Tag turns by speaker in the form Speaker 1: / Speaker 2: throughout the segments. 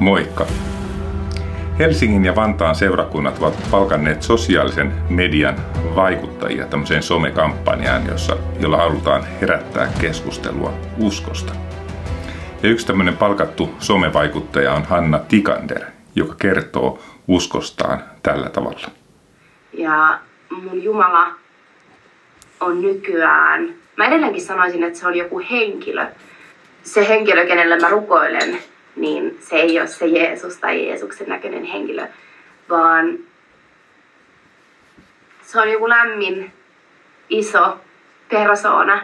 Speaker 1: Moikka! Helsingin ja Vantaan seurakunnat ovat palkanneet sosiaalisen median vaikuttajia tämmöiseen somekampanjaan, jossa, jolla halutaan herättää keskustelua uskosta. Ja yksi tämmöinen palkattu somevaikuttaja on Hanna Tikander, joka kertoo uskostaan tällä tavalla.
Speaker 2: Ja mun Jumala on nykyään, mä edelleenkin sanoisin, että se on joku henkilö. Se henkilö, kenelle mä rukoilen, niin se ei ole se Jeesus tai Jeesuksen näköinen henkilö, vaan se on joku lämmin, iso persoona,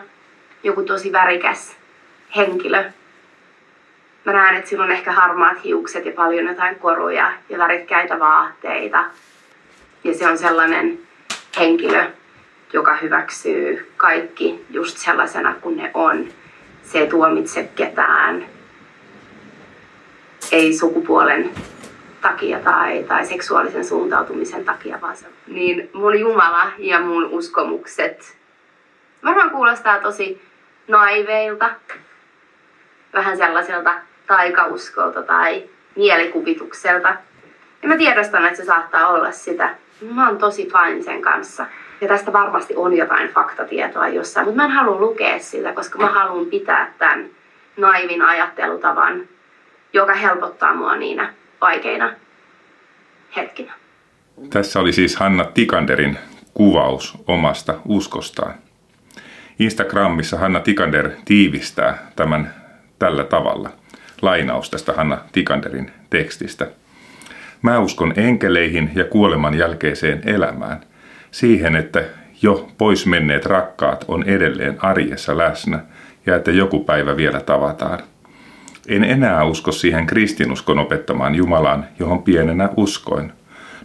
Speaker 2: joku tosi värikäs henkilö. Mä näen, että sillä on ehkä harmaat hiukset ja paljon jotain koruja ja värikkäitä vaatteita. Ja se on sellainen henkilö, joka hyväksyy kaikki just sellaisena kuin ne on. Se ei tuomitse ketään ei sukupuolen takia tai, tai seksuaalisen suuntautumisen takia, vaan se, niin mun Jumala ja mun uskomukset varmaan kuulostaa tosi naiveilta, vähän sellaiselta taikauskolta tai mielikuvitukselta. Ja mä tiedostan, että se saattaa olla sitä. Mä oon tosi fine sen kanssa. Ja tästä varmasti on jotain faktatietoa jossain, mutta mä en halua lukea sitä, koska mä haluan pitää tämän naivin ajattelutavan joka helpottaa mua niinä vaikeina hetkinä.
Speaker 1: Tässä oli siis Hanna Tikanderin kuvaus omasta uskostaan. Instagramissa Hanna Tikander tiivistää tämän tällä tavalla. Lainaus tästä Hanna Tikanderin tekstistä. Mä uskon enkeleihin ja kuoleman jälkeiseen elämään. Siihen, että jo pois menneet rakkaat on edelleen arjessa läsnä ja että joku päivä vielä tavataan – en enää usko siihen kristinuskon opettamaan Jumalaan, johon pienenä uskoin.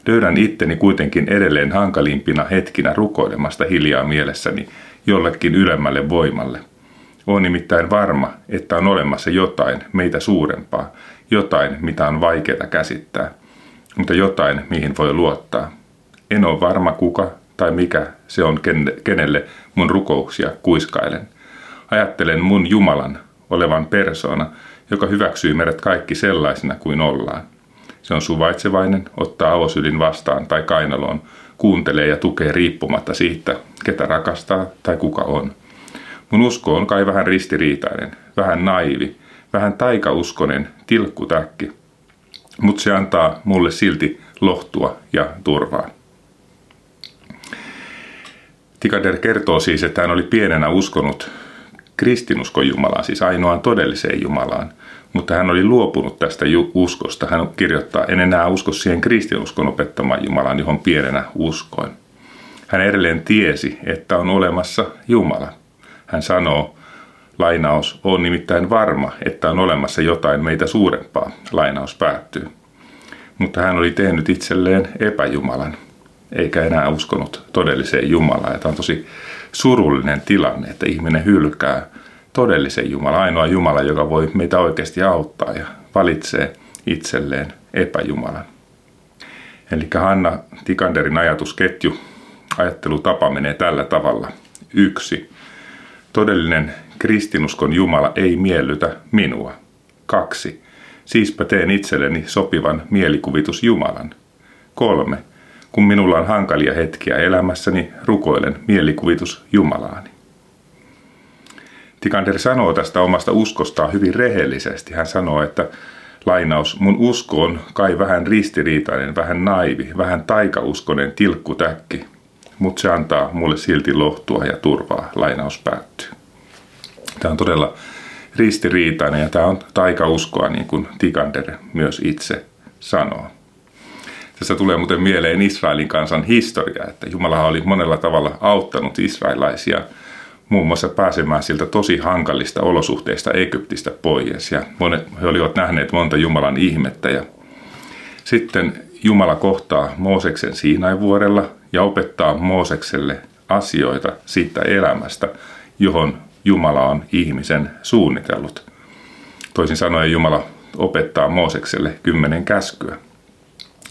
Speaker 1: Löydän itteni kuitenkin edelleen hankalimpina hetkinä rukoilemasta hiljaa mielessäni jollekin ylemmälle voimalle. On nimittäin varma, että on olemassa jotain meitä suurempaa, jotain, mitä on vaikeaa käsittää, mutta jotain, mihin voi luottaa. En ole varma kuka tai mikä se on, kenelle mun rukouksia kuiskailen. Ajattelen mun Jumalan olevan persona, joka hyväksyy meidät kaikki sellaisina kuin ollaan. Se on suvaitsevainen, ottaa avosylin vastaan tai kainaloon, kuuntelee ja tukee riippumatta siitä, ketä rakastaa tai kuka on. Mun usko on kai vähän ristiriitainen, vähän naivi, vähän taikauskonen tilkkutäkki, mutta se antaa mulle silti lohtua ja turvaa. Tikader kertoo siis, että hän oli pienenä uskonut kristinuskon Jumalaan, siis ainoaan todelliseen Jumalaan, mutta hän oli luopunut tästä uskosta. Hän kirjoittaa, en enää usko siihen kristinuskon opettamaan Jumalaan, johon pienenä uskoin. Hän edelleen tiesi, että on olemassa Jumala. Hän sanoo, lainaus, on nimittäin varma, että on olemassa jotain meitä suurempaa, lainaus päättyy. Mutta hän oli tehnyt itselleen epäjumalan, eikä enää uskonut todelliseen Jumalaan. Tämä on tosi surullinen tilanne, että ihminen hylkää todellisen Jumala, ainoa Jumala, joka voi meitä oikeasti auttaa ja valitsee itselleen epäjumalan. Eli Hanna Tikanderin ajatusketju, ajattelutapa menee tällä tavalla. Yksi. Todellinen kristinuskon Jumala ei miellytä minua. Kaksi. Siispä teen itselleni sopivan mielikuvitus Jumalan. Kolme. Kun minulla on hankalia hetkiä elämässäni, rukoilen mielikuvitus Jumalaani. Tikander sanoo tästä omasta uskostaan hyvin rehellisesti. Hän sanoo, että lainaus, mun usko on kai vähän ristiriitainen, vähän naivi, vähän taikauskonen tilkkutäkki, mutta se antaa mulle silti lohtua ja turvaa, lainaus päättyy. Tämä on todella ristiriitainen ja tämä on taikauskoa, niin kuin Tikander myös itse sanoo. Tässä tulee muuten mieleen Israelin kansan historia, että Jumala oli monella tavalla auttanut israelaisia – muun muassa pääsemään siltä tosi hankalista olosuhteista Egyptistä pois. Ja monet, he olivat nähneet monta Jumalan ihmettä. Ja sitten Jumala kohtaa Mooseksen Siinain-vuorella ja opettaa Moosekselle asioita siitä elämästä, johon Jumala on ihmisen suunnitellut. Toisin sanoen Jumala opettaa Moosekselle kymmenen käskyä,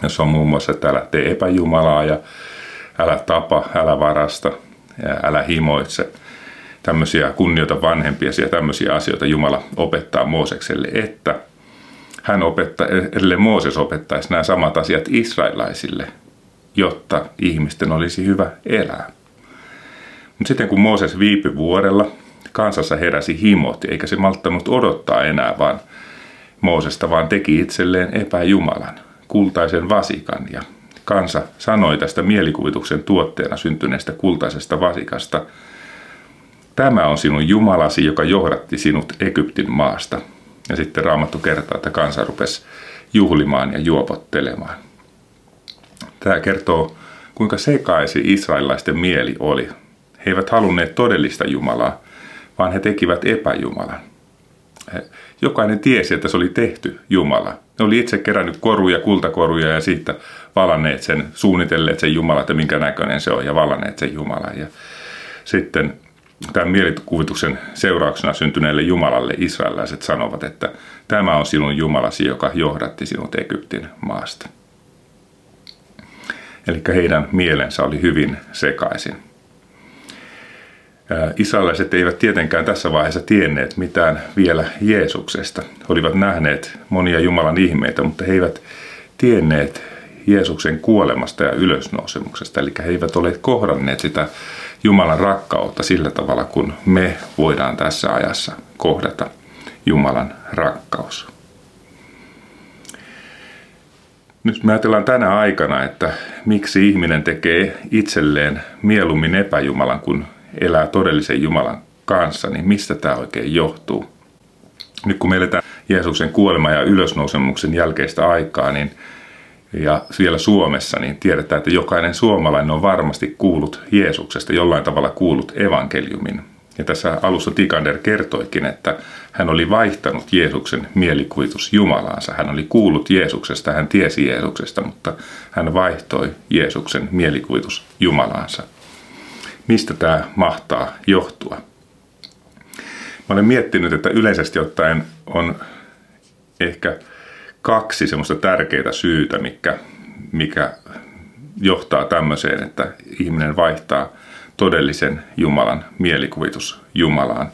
Speaker 1: jossa on muun muassa, että älä tee epäjumalaa ja älä tapa, älä varasta älä himoitse – tämmöisiä kunnioita vanhempia ja tämmöisiä asioita Jumala opettaa Moosekselle, että hän opettaa, edelleen Mooses opettaisi nämä samat asiat israelaisille, jotta ihmisten olisi hyvä elää. Mutta sitten kun Mooses viipyi vuorella, kansassa heräsi himot, eikä se malttanut odottaa enää, vaan Moosesta vaan teki itselleen epäjumalan, kultaisen vasikan ja kansa sanoi tästä mielikuvituksen tuotteena syntyneestä kultaisesta vasikasta, tämä on sinun Jumalasi, joka johdatti sinut Egyptin maasta. Ja sitten Raamattu kertoo, että kansa rupesi juhlimaan ja juopottelemaan. Tämä kertoo, kuinka sekaisi israelilaisten mieli oli. He eivät halunneet todellista Jumalaa, vaan he tekivät epäjumalan. Jokainen tiesi, että se oli tehty Jumala. Ne oli itse kerännyt koruja, kultakoruja ja siitä valanneet sen, suunnitelleet sen Jumala, että minkä näköinen se on ja valanneet sen Jumalan. Ja sitten tämän mielikuvituksen seurauksena syntyneelle Jumalalle israelilaiset sanovat, että tämä on sinun Jumalasi, joka johdatti sinut Egyptin maasta. Eli heidän mielensä oli hyvin sekaisin. Israelaiset eivät tietenkään tässä vaiheessa tienneet mitään vielä Jeesuksesta. He olivat nähneet monia Jumalan ihmeitä, mutta he eivät tienneet Jeesuksen kuolemasta ja ylösnousemuksesta. Eli he eivät ole kohdanneet sitä Jumalan rakkautta sillä tavalla, kun me voidaan tässä ajassa kohdata Jumalan rakkaus. Nyt me ajatellaan tänä aikana, että miksi ihminen tekee itselleen mieluummin epäjumalan kuin elää todellisen Jumalan kanssa, niin mistä tämä oikein johtuu? Nyt kun me eletään Jeesuksen kuolema ja ylösnousemuksen jälkeistä aikaa, niin ja vielä Suomessa, niin tiedetään, että jokainen suomalainen on varmasti kuullut Jeesuksesta, jollain tavalla kuullut evankeliumin. Ja tässä alussa Tikander kertoikin, että hän oli vaihtanut Jeesuksen mielikuvitus Jumalaansa. Hän oli kuullut Jeesuksesta, hän tiesi Jeesuksesta, mutta hän vaihtoi Jeesuksen mielikuvitus Jumalaansa. Mistä tämä mahtaa johtua? Mä olen miettinyt, että yleisesti ottaen on ehkä kaksi semmoista tärkeää syytä, mikä, mikä johtaa tämmöiseen, että ihminen vaihtaa todellisen Jumalan mielikuvitus Jumalaan.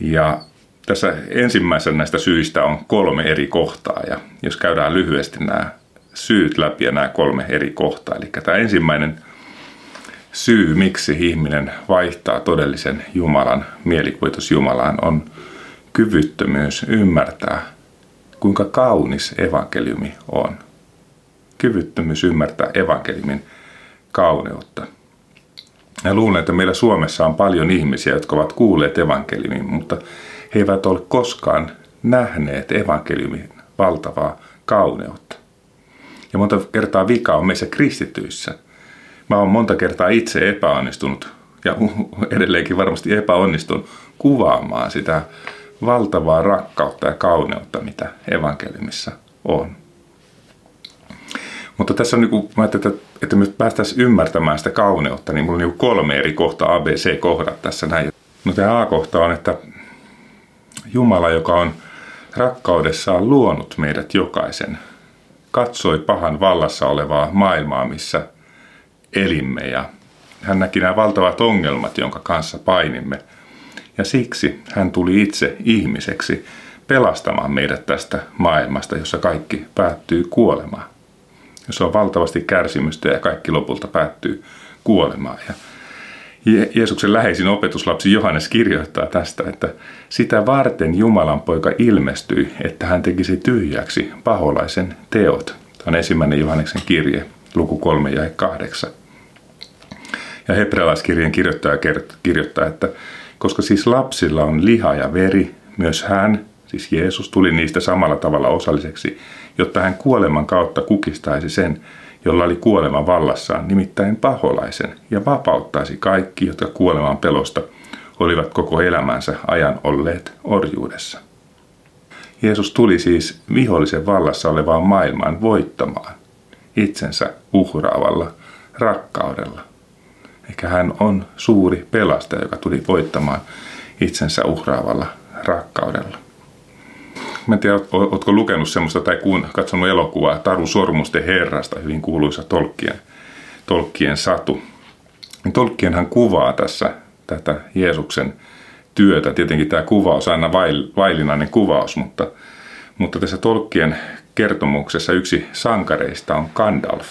Speaker 1: Ja tässä ensimmäisen näistä syistä on kolme eri kohtaa ja jos käydään lyhyesti nämä syyt läpi ja nämä kolme eri kohtaa. Eli tämä ensimmäinen syy, miksi ihminen vaihtaa todellisen Jumalan mielikuvitus Jumalaan on kyvyttömyys ymmärtää kuinka kaunis evankeliumi on. Kyvyttömyys ymmärtää evankeliumin kauneutta. Ja luulen, että meillä Suomessa on paljon ihmisiä, jotka ovat kuulleet evankeliumin, mutta he eivät ole koskaan nähneet evankeliumin valtavaa kauneutta. Ja monta kertaa vika on meissä kristityissä. Mä oon monta kertaa itse epäonnistunut ja edelleenkin varmasti epäonnistun kuvaamaan sitä valtavaa rakkautta ja kauneutta, mitä evankeliumissa on. Mutta tässä on, niin kuin, mä että, että me päästäisiin ymmärtämään sitä kauneutta, niin mulla on niin kolme eri kohtaa, ABC-kohdat tässä näin. No tämä A-kohta on, että Jumala, joka on rakkaudessaan luonut meidät jokaisen, katsoi pahan vallassa olevaa maailmaa, missä elimme ja hän näki nämä valtavat ongelmat, jonka kanssa painimme – ja siksi hän tuli itse ihmiseksi pelastamaan meidät tästä maailmasta, jossa kaikki päättyy kuolemaan. Jossa on valtavasti kärsimystä ja kaikki lopulta päättyy kuolemaan. Ja Jeesuksen läheisin opetuslapsi Johannes kirjoittaa tästä, että sitä varten Jumalan poika ilmestyi, että hän tekisi tyhjäksi paholaisen teot. Tämä on ensimmäinen Johanneksen kirje, luku 3 ja 8. Ja hebrealaiskirjeen kirjoittaja kirjoittaa, että koska siis lapsilla on liha ja veri, myös hän, siis Jeesus, tuli niistä samalla tavalla osalliseksi, jotta hän kuoleman kautta kukistaisi sen, jolla oli kuolema vallassaan, nimittäin paholaisen, ja vapauttaisi kaikki, jotka kuoleman pelosta olivat koko elämänsä ajan olleet orjuudessa. Jeesus tuli siis vihollisen vallassa olevaan maailmaan voittamaan itsensä uhraavalla rakkaudella. Eikä hän on suuri pelastaja, joka tuli voittamaan itsensä uhraavalla rakkaudella. Mä en tiedä, ootko lukenut semmoista tai kuun, katsonut elokuvaa Taru Sormusten herrasta, hyvin kuuluisa Tolkien, Tolkien satu. Niin Tolkienhan kuvaa tässä tätä Jeesuksen työtä. Tietenkin tämä kuvaus on aina vail, vaillinainen kuvaus, mutta, Mutta tässä Tolkien kertomuksessa yksi sankareista on Gandalf,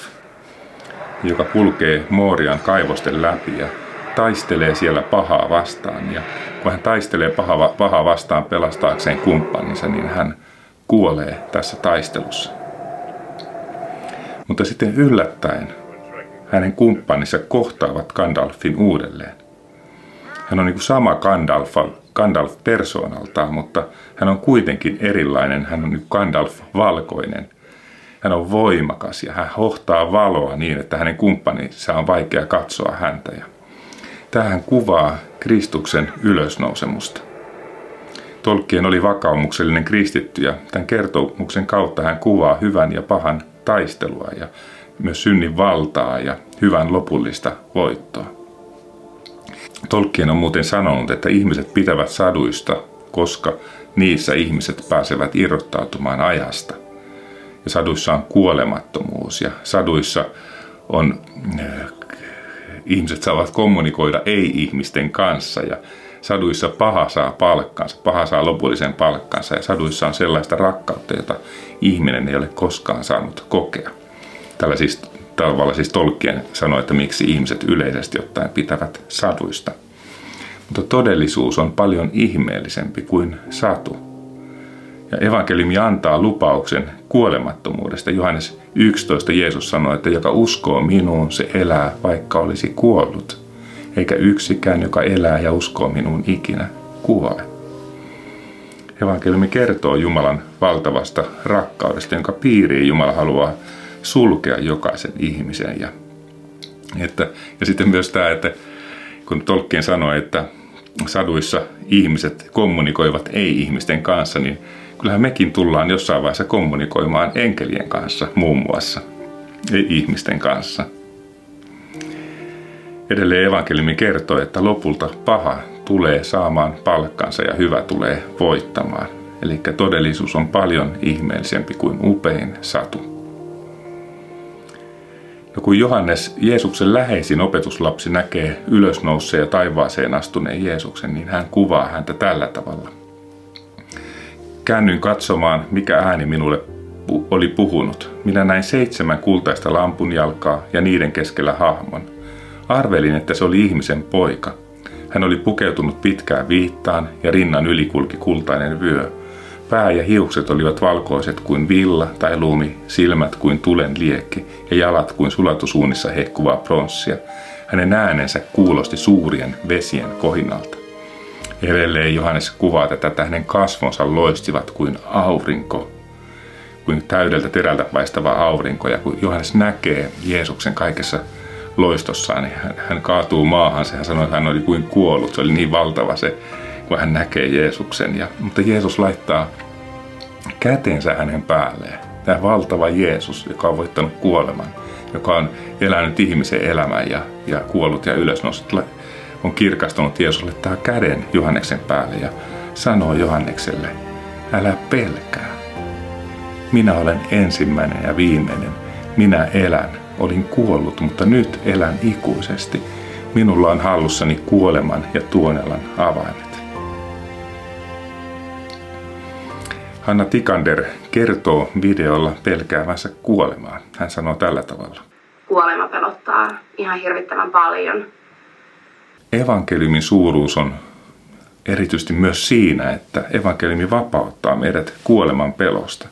Speaker 1: joka kulkee Moorian kaivosten läpi ja taistelee siellä pahaa vastaan. Ja kun hän taistelee pahaa, pahaa vastaan pelastaakseen kumppaninsa, niin hän kuolee tässä taistelussa. Mutta sitten yllättäen hänen kumppaninsa kohtaavat Gandalfin uudelleen. Hän on niin kuin sama Gandalf, Gandalf persoonaltaan, mutta hän on kuitenkin erilainen. Hän on nyt Gandalf valkoinen. Hän on voimakas ja hän hohtaa valoa niin, että hänen kumppaninsa on vaikea katsoa häntä. Ja tähän kuvaa Kristuksen ylösnousemusta. Tolkien oli vakaumuksellinen kristitty ja tämän kertomuksen kautta hän kuvaa hyvän ja pahan taistelua ja myös synnin valtaa ja hyvän lopullista voittoa. Tolkien on muuten sanonut, että ihmiset pitävät saduista, koska niissä ihmiset pääsevät irrottautumaan ajasta. Ja saduissa on kuolemattomuus ja saduissa on, äh, ihmiset saavat kommunikoida ei-ihmisten kanssa ja saduissa paha saa palkkansa, paha saa lopullisen palkkansa ja saduissa on sellaista rakkautta, jota ihminen ei ole koskaan saanut kokea. Tällä siis tavalla siis Tolkien sanoi, että miksi ihmiset yleisesti ottaen pitävät saduista. Mutta todellisuus on paljon ihmeellisempi kuin satu. Ja evankeliumi antaa lupauksen kuolemattomuudesta. Johannes 11 Jeesus sanoi, että joka uskoo minuun, se elää, vaikka olisi kuollut. Eikä yksikään, joka elää ja uskoo minuun ikinä, kuole. Evankeliumi kertoo Jumalan valtavasta rakkaudesta, jonka piiriin Jumala haluaa sulkea jokaisen ihmisen. Ja, että, ja sitten myös tämä, että kun Tolkien sanoi, että saduissa ihmiset kommunikoivat ei-ihmisten kanssa, niin kyllähän mekin tullaan jossain vaiheessa kommunikoimaan enkelien kanssa muun muassa, ei ihmisten kanssa. Edelleen evankeliumi kertoo, että lopulta paha tulee saamaan palkkansa ja hyvä tulee voittamaan. Eli todellisuus on paljon ihmeellisempi kuin upein satu. Ja kun Johannes, Jeesuksen läheisin opetuslapsi, näkee ylösnousseen ja taivaaseen astuneen Jeesuksen, niin hän kuvaa häntä tällä tavalla. Käännyin katsomaan, mikä ääni minulle oli puhunut. Minä näin seitsemän kultaista lampunjalkaa ja niiden keskellä hahmon. Arvelin, että se oli ihmisen poika. Hän oli pukeutunut pitkään viittaan ja rinnan yli kulki kultainen vyö. Pää ja hiukset olivat valkoiset kuin villa tai lumi, silmät kuin tulen liekki ja jalat kuin sulatusuunissa hehkuvaa pronssia. Hänen äänensä kuulosti suurien vesien kohinalta. Edelleen Johannes kuvaa tätä, että hänen kasvonsa loistivat kuin aurinko, kuin täydeltä terältä paistava aurinko. Ja kun Johannes näkee Jeesuksen kaikessa loistossaan, niin hän, kaatuu maahan. Hän sanoi, että hän oli kuin kuollut. Se oli niin valtava se kun hän näkee Jeesuksen. Ja, mutta Jeesus laittaa kätensä hänen päälleen. Tämä valtava Jeesus, joka on voittanut kuoleman, joka on elänyt ihmisen elämän ja, ja kuollut ja ylösnoussut, on kirkastunut Jeesulle tämä käden Johanneksen päälle ja sanoo Johannekselle, älä pelkää. Minä olen ensimmäinen ja viimeinen. Minä elän. Olin kuollut, mutta nyt elän ikuisesti. Minulla on hallussani kuoleman ja tuonelan avaimet. Hanna Tikander kertoo videolla pelkäävänsä kuolemaa. Hän sanoo tällä tavalla.
Speaker 2: Kuolema pelottaa ihan hirvittävän paljon.
Speaker 1: Evankeliumin suuruus on erityisesti myös siinä, että evankeliumi vapauttaa meidät kuoleman pelosta.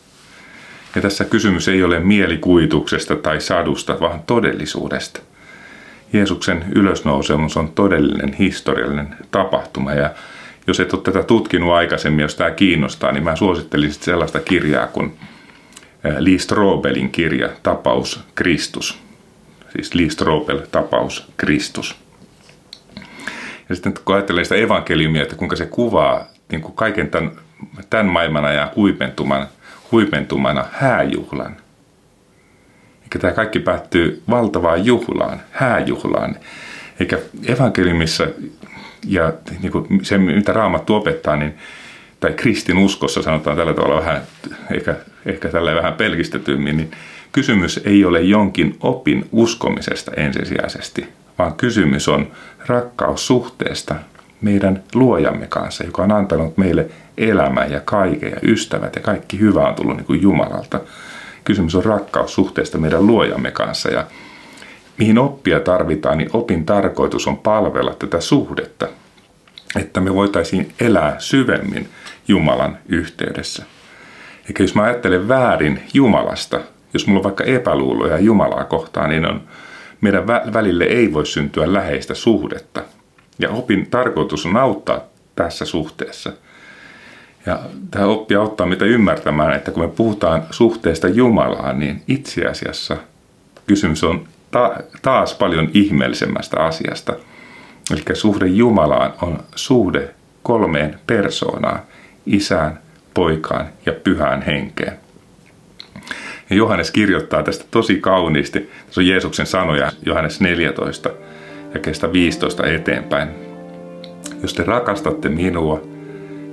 Speaker 1: Ja tässä kysymys ei ole mielikuituksesta tai sadusta, vaan todellisuudesta. Jeesuksen ylösnousemus on todellinen historiallinen tapahtuma ja jos et ole tätä tutkinut aikaisemmin, jos tämä kiinnostaa, niin mä suosittelisin sellaista kirjaa kuin Lee Strobelin kirja Tapaus Kristus. Siis Lee Strobel, Tapaus Kristus. Ja sitten kun ajattelee sitä evankeliumia, että kuinka se kuvaa niin kuin kaiken tämän, tämän maailman ajan huipentumana, huipentumana hääjuhlan. Eikä tämä kaikki päättyy valtavaan juhlaan, hääjuhlaan. Eikä evankeliumissa ja niin kuin se, mitä Raamattu opettaa, niin, tai kristin uskossa sanotaan tällä tavalla vähän, ehkä, ehkä tällä vähän pelkistetymmin, niin kysymys ei ole jonkin opin uskomisesta ensisijaisesti, vaan kysymys on rakkaussuhteesta meidän luojamme kanssa, joka on antanut meille elämän ja kaiken ja ystävät ja kaikki hyvä on tullut niin kuin Jumalalta. Kysymys on rakkaussuhteesta meidän luojamme kanssa ja mihin oppia tarvitaan, niin opin tarkoitus on palvella tätä suhdetta, että me voitaisiin elää syvemmin Jumalan yhteydessä. Eikä jos mä ajattelen väärin Jumalasta, jos mulla on vaikka epäluuloja Jumalaa kohtaan, niin on, meidän välille ei voi syntyä läheistä suhdetta. Ja opin tarkoitus on auttaa tässä suhteessa. Ja tämä oppi auttaa meitä ymmärtämään, että kun me puhutaan suhteesta Jumalaan, niin itse asiassa kysymys on ta- taas paljon ihmeellisemmästä asiasta. Eli suhde Jumalaan on suhde kolmeen persoonaan, isään, poikaan ja pyhään henkeen. Ja Johannes kirjoittaa tästä tosi kauniisti. Se on Jeesuksen sanoja, Johannes 14 ja kestä 15 eteenpäin. Jos te rakastatte minua,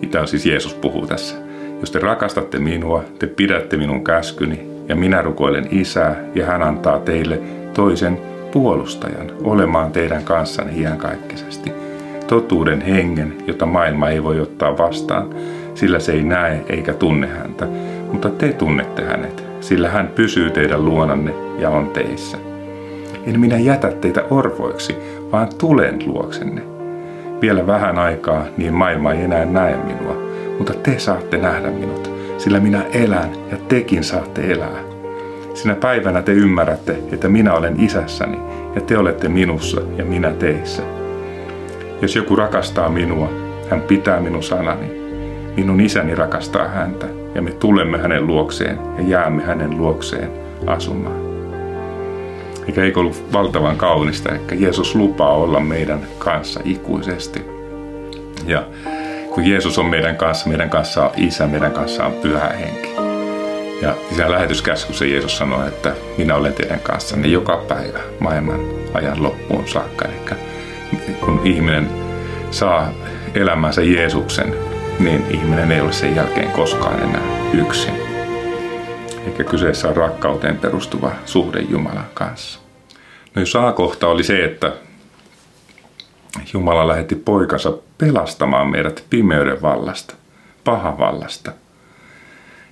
Speaker 1: mitä on siis Jeesus puhuu tässä. Jos te rakastatte minua, te pidätte minun käskyni ja minä rukoilen isää ja hän antaa teille toisen puolustajan olemaan teidän kanssanne iankaikkisesti. Totuuden hengen, jota maailma ei voi ottaa vastaan, sillä se ei näe eikä tunne häntä, mutta te tunnette hänet, sillä hän pysyy teidän luonanne ja on teissä. En minä jätä teitä orvoiksi, vaan tulen luoksenne. Vielä vähän aikaa, niin maailma ei enää näe minua, mutta te saatte nähdä minut, sillä minä elän ja tekin saatte elää. Sinä päivänä te ymmärrätte, että minä olen isässäni ja te olette minussa ja minä teissä. Jos joku rakastaa minua, hän pitää minun sanani Minun isäni rakastaa häntä ja me tulemme hänen luokseen ja jäämme hänen luokseen asumaan. Eikä eikö ollut valtavan kaunista, että Jeesus lupaa olla meidän kanssa ikuisesti. Ja kun Jeesus on meidän kanssa, meidän kanssa on isä, meidän kanssa on pyhä henki. Ja siinä lähetyskäskussa Jeesus sanoi, että minä olen teidän kanssanne joka päivä maailman ajan loppuun saakka. Eli kun ihminen saa elämänsä Jeesuksen niin ihminen ei ole sen jälkeen koskaan enää yksin. Eikä kyseessä on rakkauteen perustuva suhde Jumalan kanssa. No jos A-kohta oli se, että Jumala lähetti poikansa pelastamaan meidät pimeyden vallasta, pahan vallasta.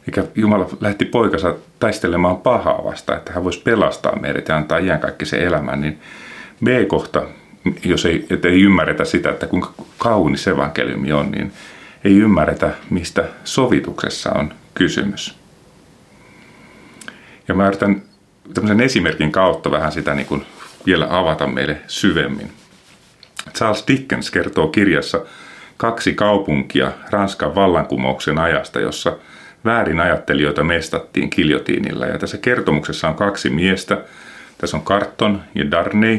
Speaker 1: Eikä Jumala lähetti poikansa taistelemaan pahaa vastaan, että hän voisi pelastaa meidät ja antaa se elämän, niin B-kohta, jos ei, ei ymmärretä sitä, että kuinka kaunis evankeliumi on, niin ei ymmärretä, mistä sovituksessa on kysymys. Ja mä yritän tämmöisen esimerkin kautta vähän sitä niin kuin vielä avata meille syvemmin. Charles Dickens kertoo kirjassa kaksi kaupunkia Ranskan vallankumouksen ajasta, jossa väärin ajattelijoita mestattiin kiljotiinilla. Ja tässä kertomuksessa on kaksi miestä. Tässä on Carton ja Darnay,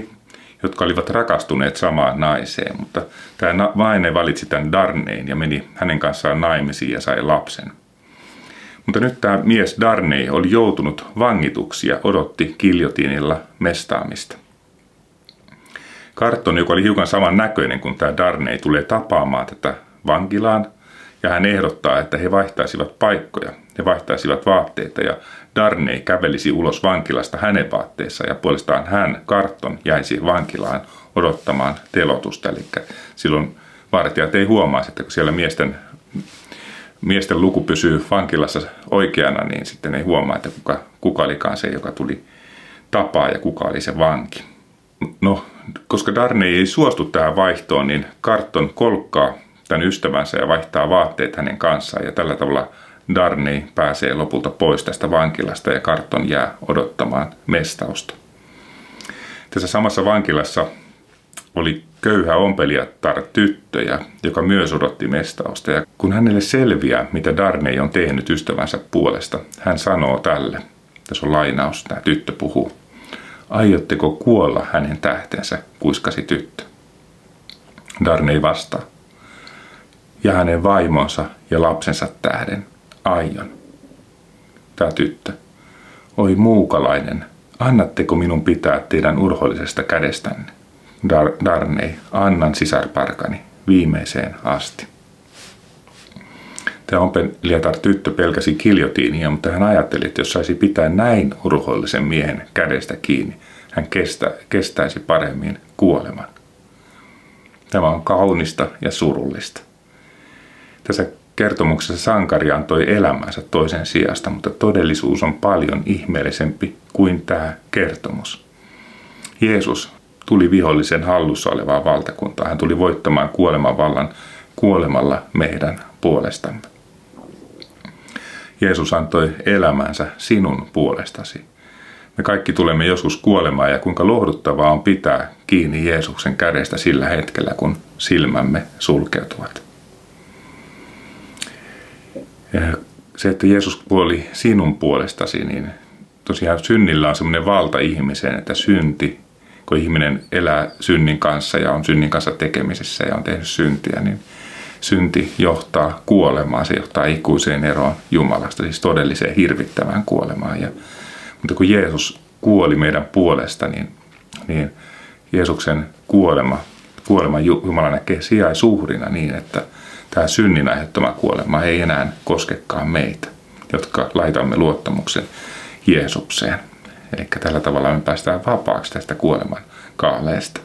Speaker 1: jotka olivat rakastuneet samaan naiseen, mutta tämä vaine valitsi tämän Darnein ja meni hänen kanssaan naimisiin ja sai lapsen. Mutta nyt tämä mies Darney oli joutunut vangituksi ja odotti kiljotiinilla mestaamista. Karton, joka oli hiukan saman näköinen kuin tämä Darney, tulee tapaamaan tätä vankilaan ja hän ehdottaa, että he vaihtaisivat paikkoja, he vaihtaisivat vaatteita ja Darney kävelisi ulos vankilasta hänen vaatteessa ja puolestaan hän, Karton, jäisi vankilaan odottamaan telotusta. Eli silloin vartijat ei huomaa, että kun siellä miesten, miesten luku pysyy vankilassa oikeana, niin sitten ei huomaa, että kuka, kuka olikaan se, joka tuli tapaa ja kuka oli se vanki. No, koska Darney ei suostu tähän vaihtoon, niin Karton kolkkaa tämän ystävänsä ja vaihtaa vaatteet hänen kanssaan ja tällä tavalla Darney pääsee lopulta pois tästä vankilasta ja Karton jää odottamaan mestausta. Tässä samassa vankilassa oli köyhä ompelijatar tyttöjä, joka myös odotti mestausta. Ja kun hänelle selviää, mitä Darney on tehnyt ystävänsä puolesta, hän sanoo tälle. Tässä on lainaus, tämä tyttö puhuu. Aiotteko kuolla hänen tähtensä, kuiskasi tyttö. Darney vastaa. Ja hänen vaimonsa ja lapsensa tähden aion. Tämä tyttö. Oi muukalainen, annatteko minun pitää teidän urhollisesta kädestänne? Dar- Darnei, annan sisarparkani viimeiseen asti. Tämä ompelijatar tyttö pelkäsi kiljotiinia, mutta hän ajatteli, että jos saisi pitää näin urhollisen miehen kädestä kiinni, hän kestä, kestäisi paremmin kuoleman. Tämä on kaunista ja surullista. Tässä kertomuksessa sankari antoi elämänsä toisen sijasta, mutta todellisuus on paljon ihmeellisempi kuin tämä kertomus. Jeesus tuli vihollisen hallussa olevaa valtakuntaa. Hän tuli voittamaan kuoleman vallan kuolemalla meidän puolestamme. Jeesus antoi elämänsä sinun puolestasi. Me kaikki tulemme joskus kuolemaan ja kuinka lohduttavaa on pitää kiinni Jeesuksen kädestä sillä hetkellä, kun silmämme sulkeutuvat. Ja se, että Jeesus kuoli sinun puolestasi, niin tosiaan synnillä on semmoinen valta ihmiseen, että synti, kun ihminen elää synnin kanssa ja on synnin kanssa tekemisissä ja on tehnyt syntiä, niin synti johtaa kuolemaan, se johtaa ikuiseen eroon Jumalasta, siis todelliseen hirvittävään kuolemaan. Ja, mutta kun Jeesus kuoli meidän puolesta, niin, niin Jeesuksen kuolema, kuolema Jumala näkee sijaisuhrina niin, että tämä synnin aiheuttama kuolema ei enää koskekaan meitä, jotka laitamme luottamuksen Jeesukseen. Eli tällä tavalla me päästään vapaaksi tästä kuoleman kaaleesta.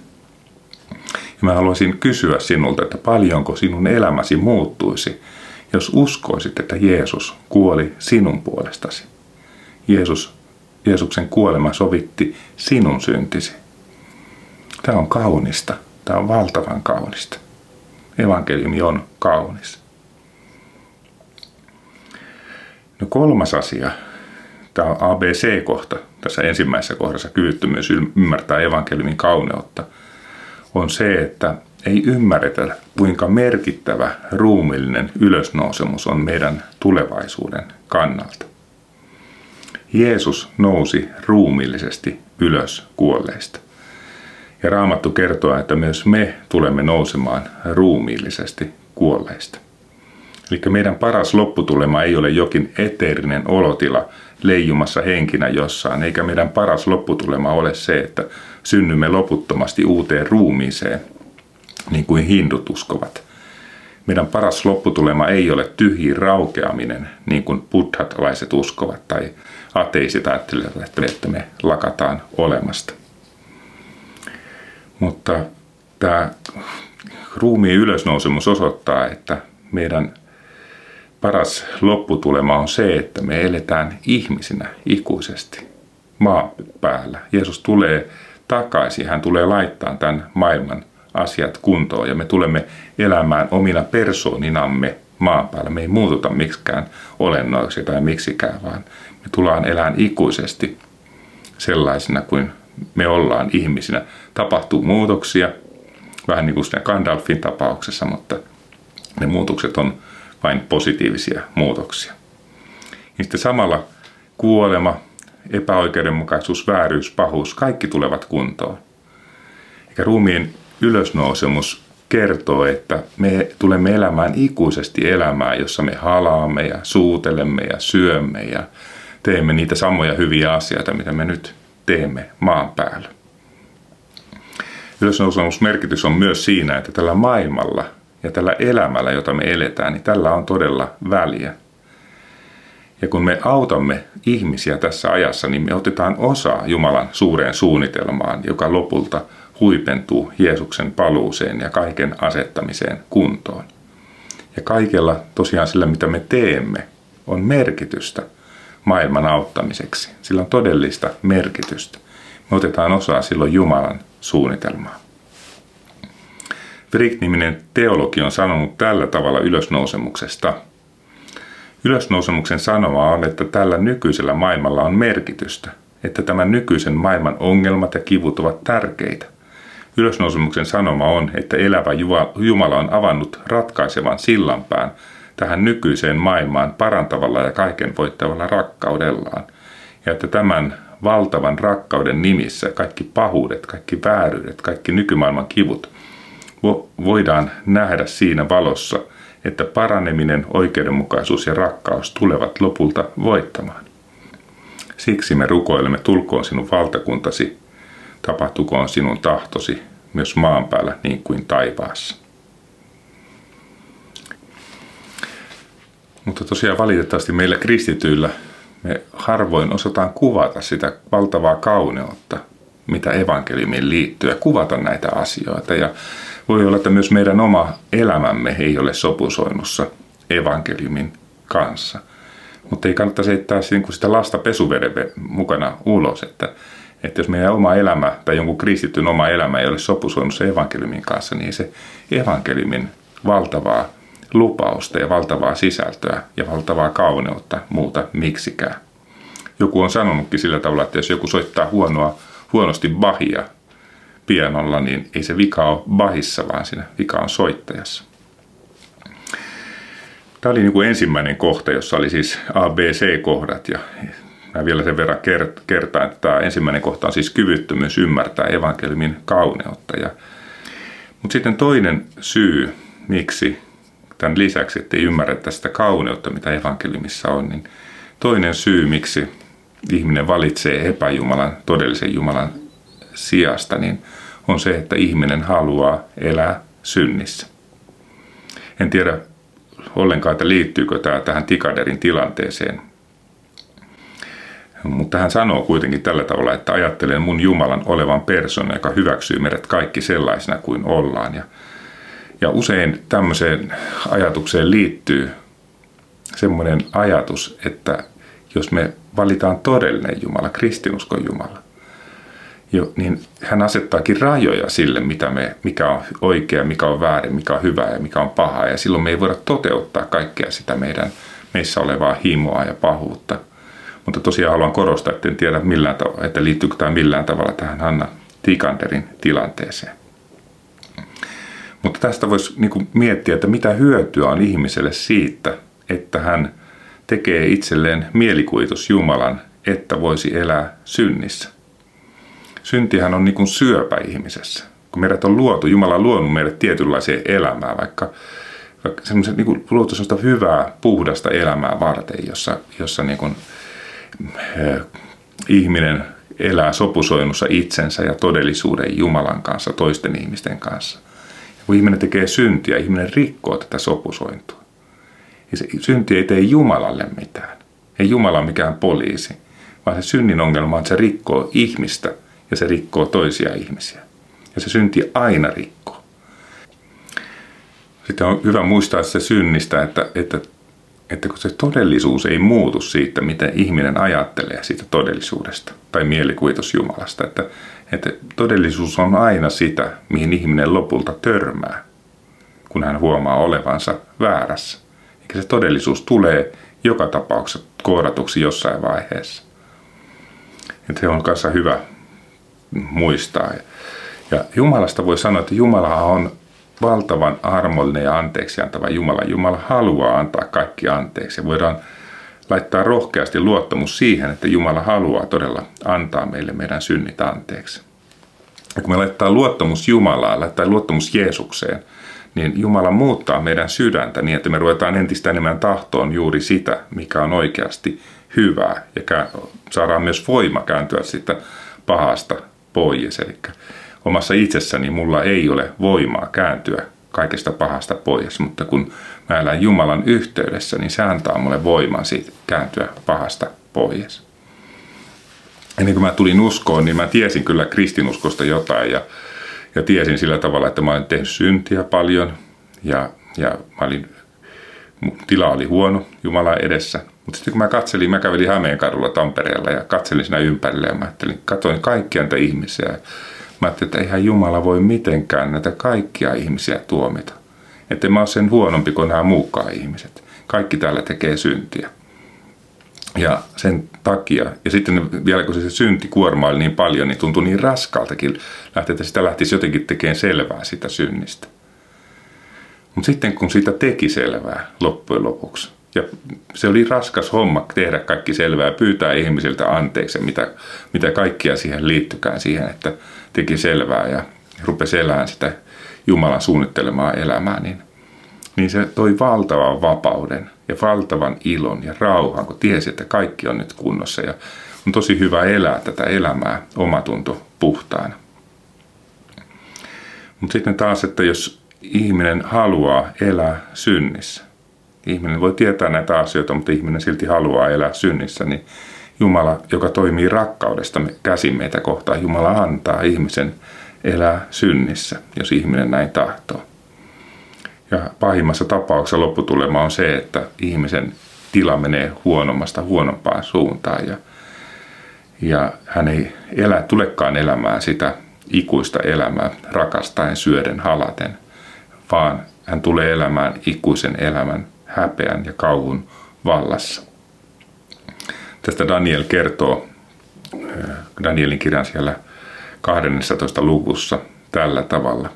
Speaker 1: Ja mä haluaisin kysyä sinulta, että paljonko sinun elämäsi muuttuisi, jos uskoisit, että Jeesus kuoli sinun puolestasi. Jeesus, Jeesuksen kuolema sovitti sinun syntisi. Tämä on kaunista. Tämä on valtavan kaunista. Evankeliumi on kaunis. No kolmas asia, tämä on ABC-kohta tässä ensimmäisessä kohdassa, kyvyttömyys ymmärtää evankeliumin kauneutta – on se, että ei ymmärretä, kuinka merkittävä ruumillinen ylösnousemus on meidän tulevaisuuden kannalta. Jeesus nousi ruumillisesti ylös kuolleista. Ja Raamattu kertoo, että myös me tulemme nousemaan ruumiillisesti kuolleista. Eli meidän paras lopputulema ei ole jokin eteerinen olotila leijumassa henkinä jossain, eikä meidän paras lopputulema ole se, että synnymme loputtomasti uuteen ruumiiseen, niin kuin hindut uskovat. Meidän paras lopputulema ei ole tyhjiin raukeaminen, niin kuin buddhatalaiset uskovat, tai ateisit ajattelevat, että me lakataan olemasta. Mutta tämä ruumiin ylösnousemus osoittaa, että meidän paras lopputulema on se, että me eletään ihmisinä ikuisesti maan päällä. Jeesus tulee takaisin. Hän tulee laittaa tämän maailman asiat kuntoon ja me tulemme elämään omina persooninamme maan päällä. Me ei muututa miksikään olennoiksi tai miksikään, vaan me tullaan elämään ikuisesti sellaisina kuin me ollaan ihmisinä. Tapahtuu muutoksia, vähän niin kuin siinä Gandalfin tapauksessa, mutta ne muutokset on vain positiivisia muutoksia. Ja sitten samalla kuolema, epäoikeudenmukaisuus, vääryys, pahuus, kaikki tulevat kuntoon. Eikä ruumiin ylösnousemus kertoo, että me tulemme elämään ikuisesti elämää, jossa me halaamme ja suutelemme ja syömme ja teemme niitä samoja hyviä asioita, mitä me nyt teemme maan päällä. Ylösnousemusmerkitys on myös siinä, että tällä maailmalla ja tällä elämällä, jota me eletään, niin tällä on todella väliä. Ja kun me autamme ihmisiä tässä ajassa, niin me otetaan osaa Jumalan suureen suunnitelmaan, joka lopulta huipentuu Jeesuksen paluuseen ja kaiken asettamiseen kuntoon. Ja kaikella tosiaan sillä, mitä me teemme, on merkitystä maailman auttamiseksi. Sillä on todellista merkitystä. Me otetaan osaa silloin Jumalan suunnitelmaan. Frick-niminen teologi on sanonut tällä tavalla ylösnousemuksesta – Ylösnousemuksen sanoma on, että tällä nykyisellä maailmalla on merkitystä, että tämän nykyisen maailman ongelmat ja kivut ovat tärkeitä. Ylösnousemuksen sanoma on, että elävä Jumala on avannut ratkaisevan sillanpään tähän nykyiseen maailmaan parantavalla ja kaiken voittavalla rakkaudellaan. Ja että tämän valtavan rakkauden nimissä kaikki pahuudet, kaikki vääryydet, kaikki nykymaailman kivut voidaan nähdä siinä valossa – että paraneminen, oikeudenmukaisuus ja rakkaus tulevat lopulta voittamaan. Siksi me rukoilemme, tulkoon sinun valtakuntasi, tapahtukoon sinun tahtosi myös maan päällä niin kuin taivaassa. Mutta tosiaan valitettavasti meillä kristityillä me harvoin osataan kuvata sitä valtavaa kauneutta, mitä evankeliumiin liittyy ja kuvata näitä asioita. Ja Voi olla, että myös meidän oma elämämme ei ole sopusoinnussa evankeliumin kanssa. Mutta ei kannata heittää sitä lasta pesuveden mukana ulos, että, että jos meidän oma elämä tai jonkun kristityn oma elämä ei ole sopusoinnussa evankeliumin kanssa, niin se evankeliumin valtavaa lupausta ja valtavaa sisältöä ja valtavaa kauneutta muuta miksikään. Joku on sanonutkin sillä tavalla, että jos joku soittaa huonoa, huonosti bahia pianolla, niin ei se vika ole bahissa, vaan siinä vika on soittajassa. Tämä oli niin kuin ensimmäinen kohta, jossa oli siis ABC-kohdat ja mä vielä sen verran kertaan, että tämä ensimmäinen kohta on siis kyvyttömyys ymmärtää evankeliumin kauneutta. Ja, mutta sitten toinen syy, miksi tämän lisäksi, että ei ymmärretä sitä kauneutta, mitä evankeliumissa on, niin toinen syy, miksi ihminen valitsee epäjumalan, todellisen Jumalan sijasta, niin on se, että ihminen haluaa elää synnissä. En tiedä ollenkaan, että liittyykö tämä tähän Tikaderin tilanteeseen. Mutta hän sanoo kuitenkin tällä tavalla, että ajattelen mun Jumalan olevan persona, joka hyväksyy meidät kaikki sellaisena kuin ollaan. Ja, ja usein tämmöiseen ajatukseen liittyy semmoinen ajatus, että jos me valitaan todellinen Jumala, kristinuskon Jumala, jo, niin hän asettaakin rajoja sille, mitä me, mikä on oikea, mikä on väärin, mikä on hyvää ja mikä on pahaa. Ja silloin me ei voida toteuttaa kaikkea sitä meidän meissä olevaa himoa ja pahuutta. Mutta tosiaan haluan korostaa, että en tiedä millään tavalla, että liittyykö tämä millään tavalla tähän Hanna Tikanderin tilanteeseen. Mutta tästä voisi niin miettiä, että mitä hyötyä on ihmiselle siitä, että hän tekee itselleen mielikuvitus Jumalan, että voisi elää synnissä. Syntihän on niin syöpä ihmisessä. Kun meidät on luotu, Jumala on luonut meidät tietynlaisia elämää, vaikka, vaikka semmoisen niin luotu semmoista hyvää, puhdasta elämää varten, jossa, jossa niin kuin, eh, ihminen elää sopusoinnussa itsensä ja todellisuuden Jumalan kanssa, toisten ihmisten kanssa. Kun ihminen tekee syntiä, ihminen rikkoo tätä sopusointua. Ja se synti ei tee Jumalalle mitään. Ei Jumala mikään poliisi, vaan se synnin ongelma on, että se rikkoo ihmistä – ja se rikkoo toisia ihmisiä. Ja se synti aina rikkoo. Sitten on hyvä muistaa se synnistä, että, että, että kun se todellisuus ei muutu siitä, miten ihminen ajattelee siitä todellisuudesta tai mielikuvitus Jumalasta, että, että todellisuus on aina sitä, mihin ihminen lopulta törmää, kun hän huomaa olevansa väärässä. Eikä se todellisuus tulee joka tapauksessa koodatuksi jossain vaiheessa. Että se on kanssa hyvä muistaa. Ja Jumalasta voi sanoa, että Jumala on valtavan armollinen ja anteeksi antava Jumala. Jumala haluaa antaa kaikki anteeksi. Voidaan laittaa rohkeasti luottamus siihen, että Jumala haluaa todella antaa meille meidän synnit anteeksi. Ja kun me laittaa luottamus Jumalaan, laittaa luottamus Jeesukseen, niin Jumala muuttaa meidän sydäntä niin, että me ruvetaan entistä enemmän tahtoon juuri sitä, mikä on oikeasti hyvää. Ja saadaan myös voima kääntyä sitä pahasta pois. Eli omassa itsessäni mulla ei ole voimaa kääntyä kaikesta pahasta pois, mutta kun mä elän Jumalan yhteydessä, niin se antaa mulle voiman siitä kääntyä pahasta pois. Ennen kuin mä tulin uskoon, niin mä tiesin kyllä kristinuskosta jotain ja, ja tiesin sillä tavalla, että mä olin tehnyt syntiä paljon ja, ja mä olin, tila oli huono Jumalan edessä – mutta sitten kun mä katselin, mä kävelin Hämeenkadulla Tampereella ja katselin siinä ympärille ja mä ajattelin, katsoin kaikkia näitä ihmisiä. Mä ajattelin, että eihän Jumala voi mitenkään näitä kaikkia ihmisiä tuomita. Että mä oon sen huonompi kuin nämä muukkaan ihmiset. Kaikki täällä tekee syntiä. Ja sen takia, ja sitten vielä kun se synti kuormaili niin paljon, niin tuntui niin raskaltakin lähteä, että sitä lähtisi jotenkin tekemään selvää sitä synnistä. Mutta sitten kun sitä teki selvää loppujen lopuksi, ja se oli raskas homma tehdä kaikki selvää, pyytää ihmisiltä anteeksi, mitä, mitä kaikkia siihen liittykään siihen, että teki selvää ja rupesi elämään sitä Jumalan suunnittelemaa elämää, niin, niin se toi valtavan vapauden ja valtavan ilon ja rauhan, kun tiesi, että kaikki on nyt kunnossa ja on tosi hyvä elää tätä elämää omatunto puhtaana. Mutta sitten taas, että jos ihminen haluaa elää synnissä, ihminen voi tietää näitä asioita, mutta ihminen silti haluaa elää synnissä, niin Jumala, joka toimii rakkaudesta käsin meitä kohtaan, Jumala antaa ihmisen elää synnissä, jos ihminen näin tahtoo. Ja pahimmassa tapauksessa lopputulema on se, että ihmisen tila menee huonommasta huonompaan suuntaan ja, ja hän ei elä, tulekaan elämään sitä ikuista elämää rakastaen, syöden, halaten, vaan hän tulee elämään ikuisen elämän häpeän ja kauhun vallassa. Tästä Daniel kertoo äh, Danielin kirjan siellä 12. luvussa tällä tavalla.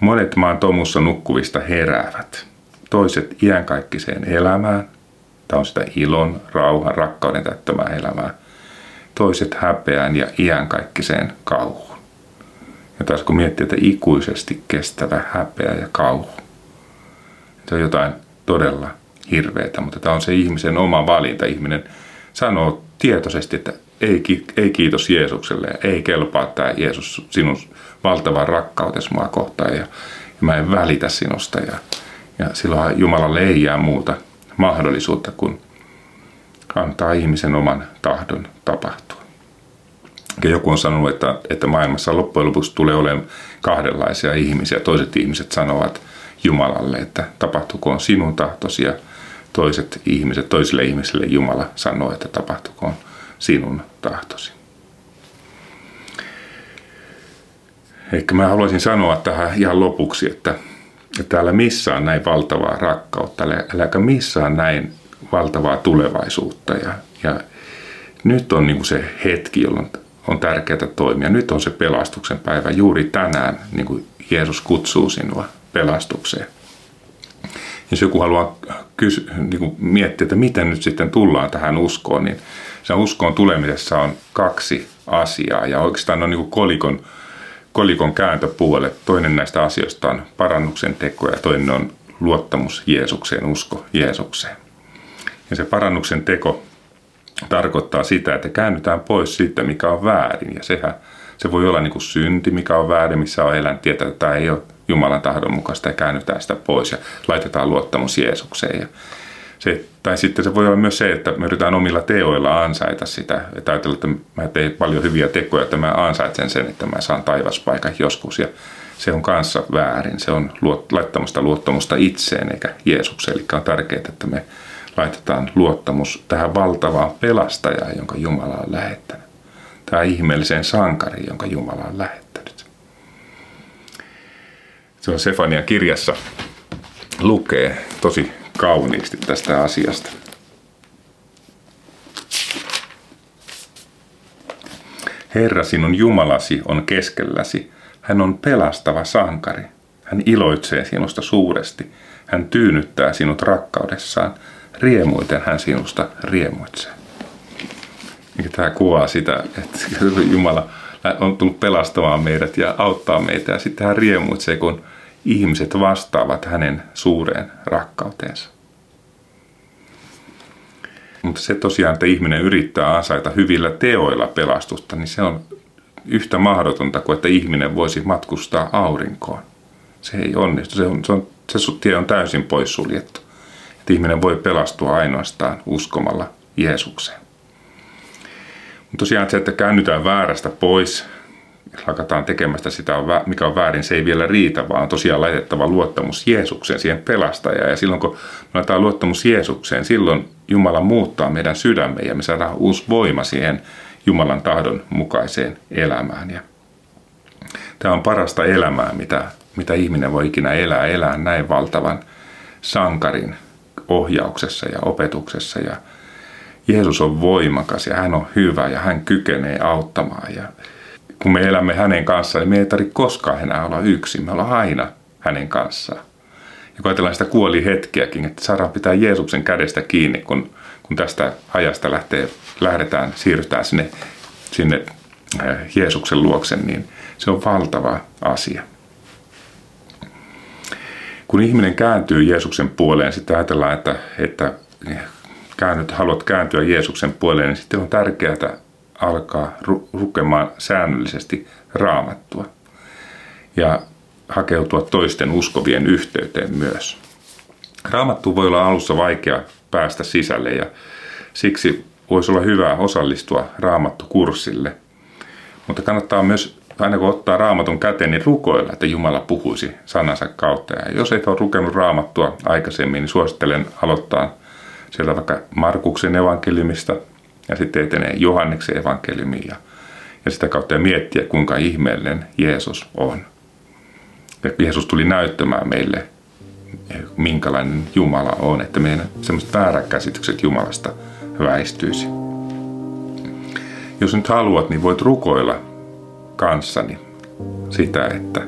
Speaker 1: Monet maan tomussa nukkuvista heräävät. Toiset iänkaikkiseen elämään. Tämä on sitä ilon, rauhan, rakkauden täyttämää elämää. Toiset häpeään ja iänkaikkiseen kauhuun. Ja taas kun miettii, että ikuisesti kestävä häpeä ja kauhu. Se on jotain todella hirveätä, mutta tämä on se ihmisen oma valinta. Ihminen sanoo tietoisesti, että ei, ei kiitos Jeesukselle, ei kelpaa tämä Jeesus sinun valtavan rakkautesi mua kohtaan ja, ja mä en välitä sinusta. Ja, ja silloin Jumalalle ei jää muuta mahdollisuutta kuin antaa ihmisen oman tahdon tapahtua. Ja joku on sanonut, että, että maailmassa loppujen lopuksi tulee olemaan kahdenlaisia ihmisiä. Toiset ihmiset sanovat Jumalalle, että tapahtukoon sinun tahtosi ja toiset ihmiset, toisille ihmisille Jumala sanoo, että tapahtukoon sinun tahtosi. Ehkä mä haluaisin sanoa tähän ihan lopuksi, että, että täällä missään näin valtavaa rakkautta, äläkä missään näin valtavaa tulevaisuutta. Ja, ja nyt on niin se hetki, jolloin on tärkeää toimia. Nyt on se pelastuksen päivä. Juuri tänään niin kuin Jeesus kutsuu sinua pelastukseen. Jos joku haluaa kysy, niin kuin miettiä, että miten nyt sitten tullaan tähän uskoon, niin se uskoon tulemisessa on kaksi asiaa ja oikeastaan on niin kuin kolikon, kolikon kääntöpuolet. Toinen näistä asioista on parannuksen teko ja toinen on luottamus Jeesukseen, usko Jeesukseen. Ja se parannuksen teko tarkoittaa sitä, että käännytään pois siitä, mikä on väärin. Ja sehän, se voi olla niin kuin synti, mikä on väärin, missä on elänyt, tietää, että tämä ei ole Jumalan tahdon mukaista ja käännytään sitä pois ja laitetaan luottamus Jeesukseen. Ja se, tai sitten se voi olla myös se, että me yritetään omilla teoilla ansaita sitä. Että ajatella, että mä teen paljon hyviä tekoja, että mä ansaitsen sen, että mä saan taivaspaikan joskus. Ja se on kanssa väärin. Se on luot, laittamasta luottamusta itseen eikä Jeesukseen. Eli on tärkeää, että me laitetaan luottamus tähän valtavaan pelastajaan, jonka Jumala on lähettänyt. Tähän ihmeelliseen sankariin, jonka Jumala on lähettänyt. Se on Sefanian kirjassa lukee tosi kauniisti tästä asiasta. Herra sinun Jumalasi on keskelläsi. Hän on pelastava sankari. Hän iloitsee sinusta suuresti. Hän tyynyttää sinut rakkaudessaan. Riemuiten hän sinusta riemuitsee. Tämä kuvaa sitä, että Jumala on tullut pelastamaan meidät ja auttaa meitä. Ja sitten hän riemuitsee, kun ihmiset vastaavat hänen suureen rakkauteensa. Mutta se tosiaan, että ihminen yrittää ansaita hyvillä teoilla pelastusta, niin se on yhtä mahdotonta kuin että ihminen voisi matkustaa aurinkoon. Se ei onnistu. Se, on, se, on, se tie on täysin poissuljettu. Että ihminen voi pelastua ainoastaan uskomalla Jeesukseen. Mutta tosiaan se, että käännytään väärästä pois, lakataan tekemästä sitä, mikä on väärin, se ei vielä riitä, vaan on tosiaan laitettava luottamus Jeesukseen, siihen pelastajaan. Ja silloin kun me laitetaan luottamus Jeesukseen, silloin Jumala muuttaa meidän sydämme ja me saadaan uusi voima siihen Jumalan tahdon mukaiseen elämään. Ja tämä on parasta elämää, mitä, mitä ihminen voi ikinä elää, elää näin valtavan sankarin ohjauksessa ja opetuksessa. Ja Jeesus on voimakas ja hän on hyvä ja hän kykenee auttamaan. Ja kun me elämme hänen kanssaan, niin me ei tarvitse koskaan enää olla yksin. Me ollaan aina hänen kanssaan. Ja kun ajatellaan sitä kuolihetkeäkin, että saadaan pitää Jeesuksen kädestä kiinni, kun, kun tästä ajasta lähtee, lähdetään, siirrytään sinne, sinne äh, Jeesuksen luokse, niin se on valtava asia. Kun ihminen kääntyy Jeesuksen puoleen, sitten ajatellaan, että, että käännyt, haluat kääntyä Jeesuksen puoleen, niin sitten on tärkeää alkaa lukemaan säännöllisesti raamattua ja hakeutua toisten uskovien yhteyteen myös. Raamattu voi olla alussa vaikea päästä sisälle ja siksi voisi olla hyvä osallistua raamattukurssille. Mutta kannattaa myös aina kun ottaa raamatun käteen, niin rukoilla, että Jumala puhuisi sanansa kautta. Ja jos et ole lukenut raamattua aikaisemmin, niin suosittelen aloittaa sieltä vaikka Markuksen evankeliumista ja sitten etenee Johanneksen evankeliumiin ja, ja sitä kautta ja miettiä, kuinka ihmeellinen Jeesus on. Ja Jeesus tuli näyttämään meille, minkälainen Jumala on, että meidän semmoiset vääräkäsitykset Jumalasta väistyisi. Jos nyt haluat, niin voit rukoilla kanssani sitä, että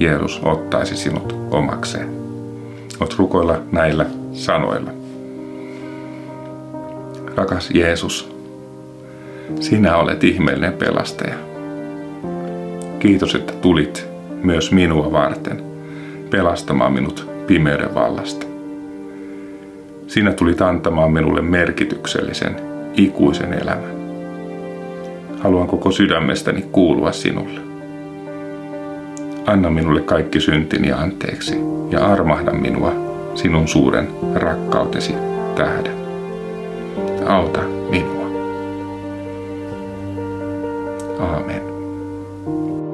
Speaker 1: Jeesus ottaisi sinut omakseen. Voit rukoilla näillä sanoilla. Rakas Jeesus, sinä olet ihmeellinen pelastaja. Kiitos, että tulit myös minua varten pelastamaan minut pimeyden vallasta. Sinä tulit antamaan minulle merkityksellisen, ikuisen elämän. Haluan koko sydämestäni kuulua sinulle. Anna minulle kaikki syntini anteeksi ja armahda minua sinun suuren rakkautesi tähden. Auta minua. Amen.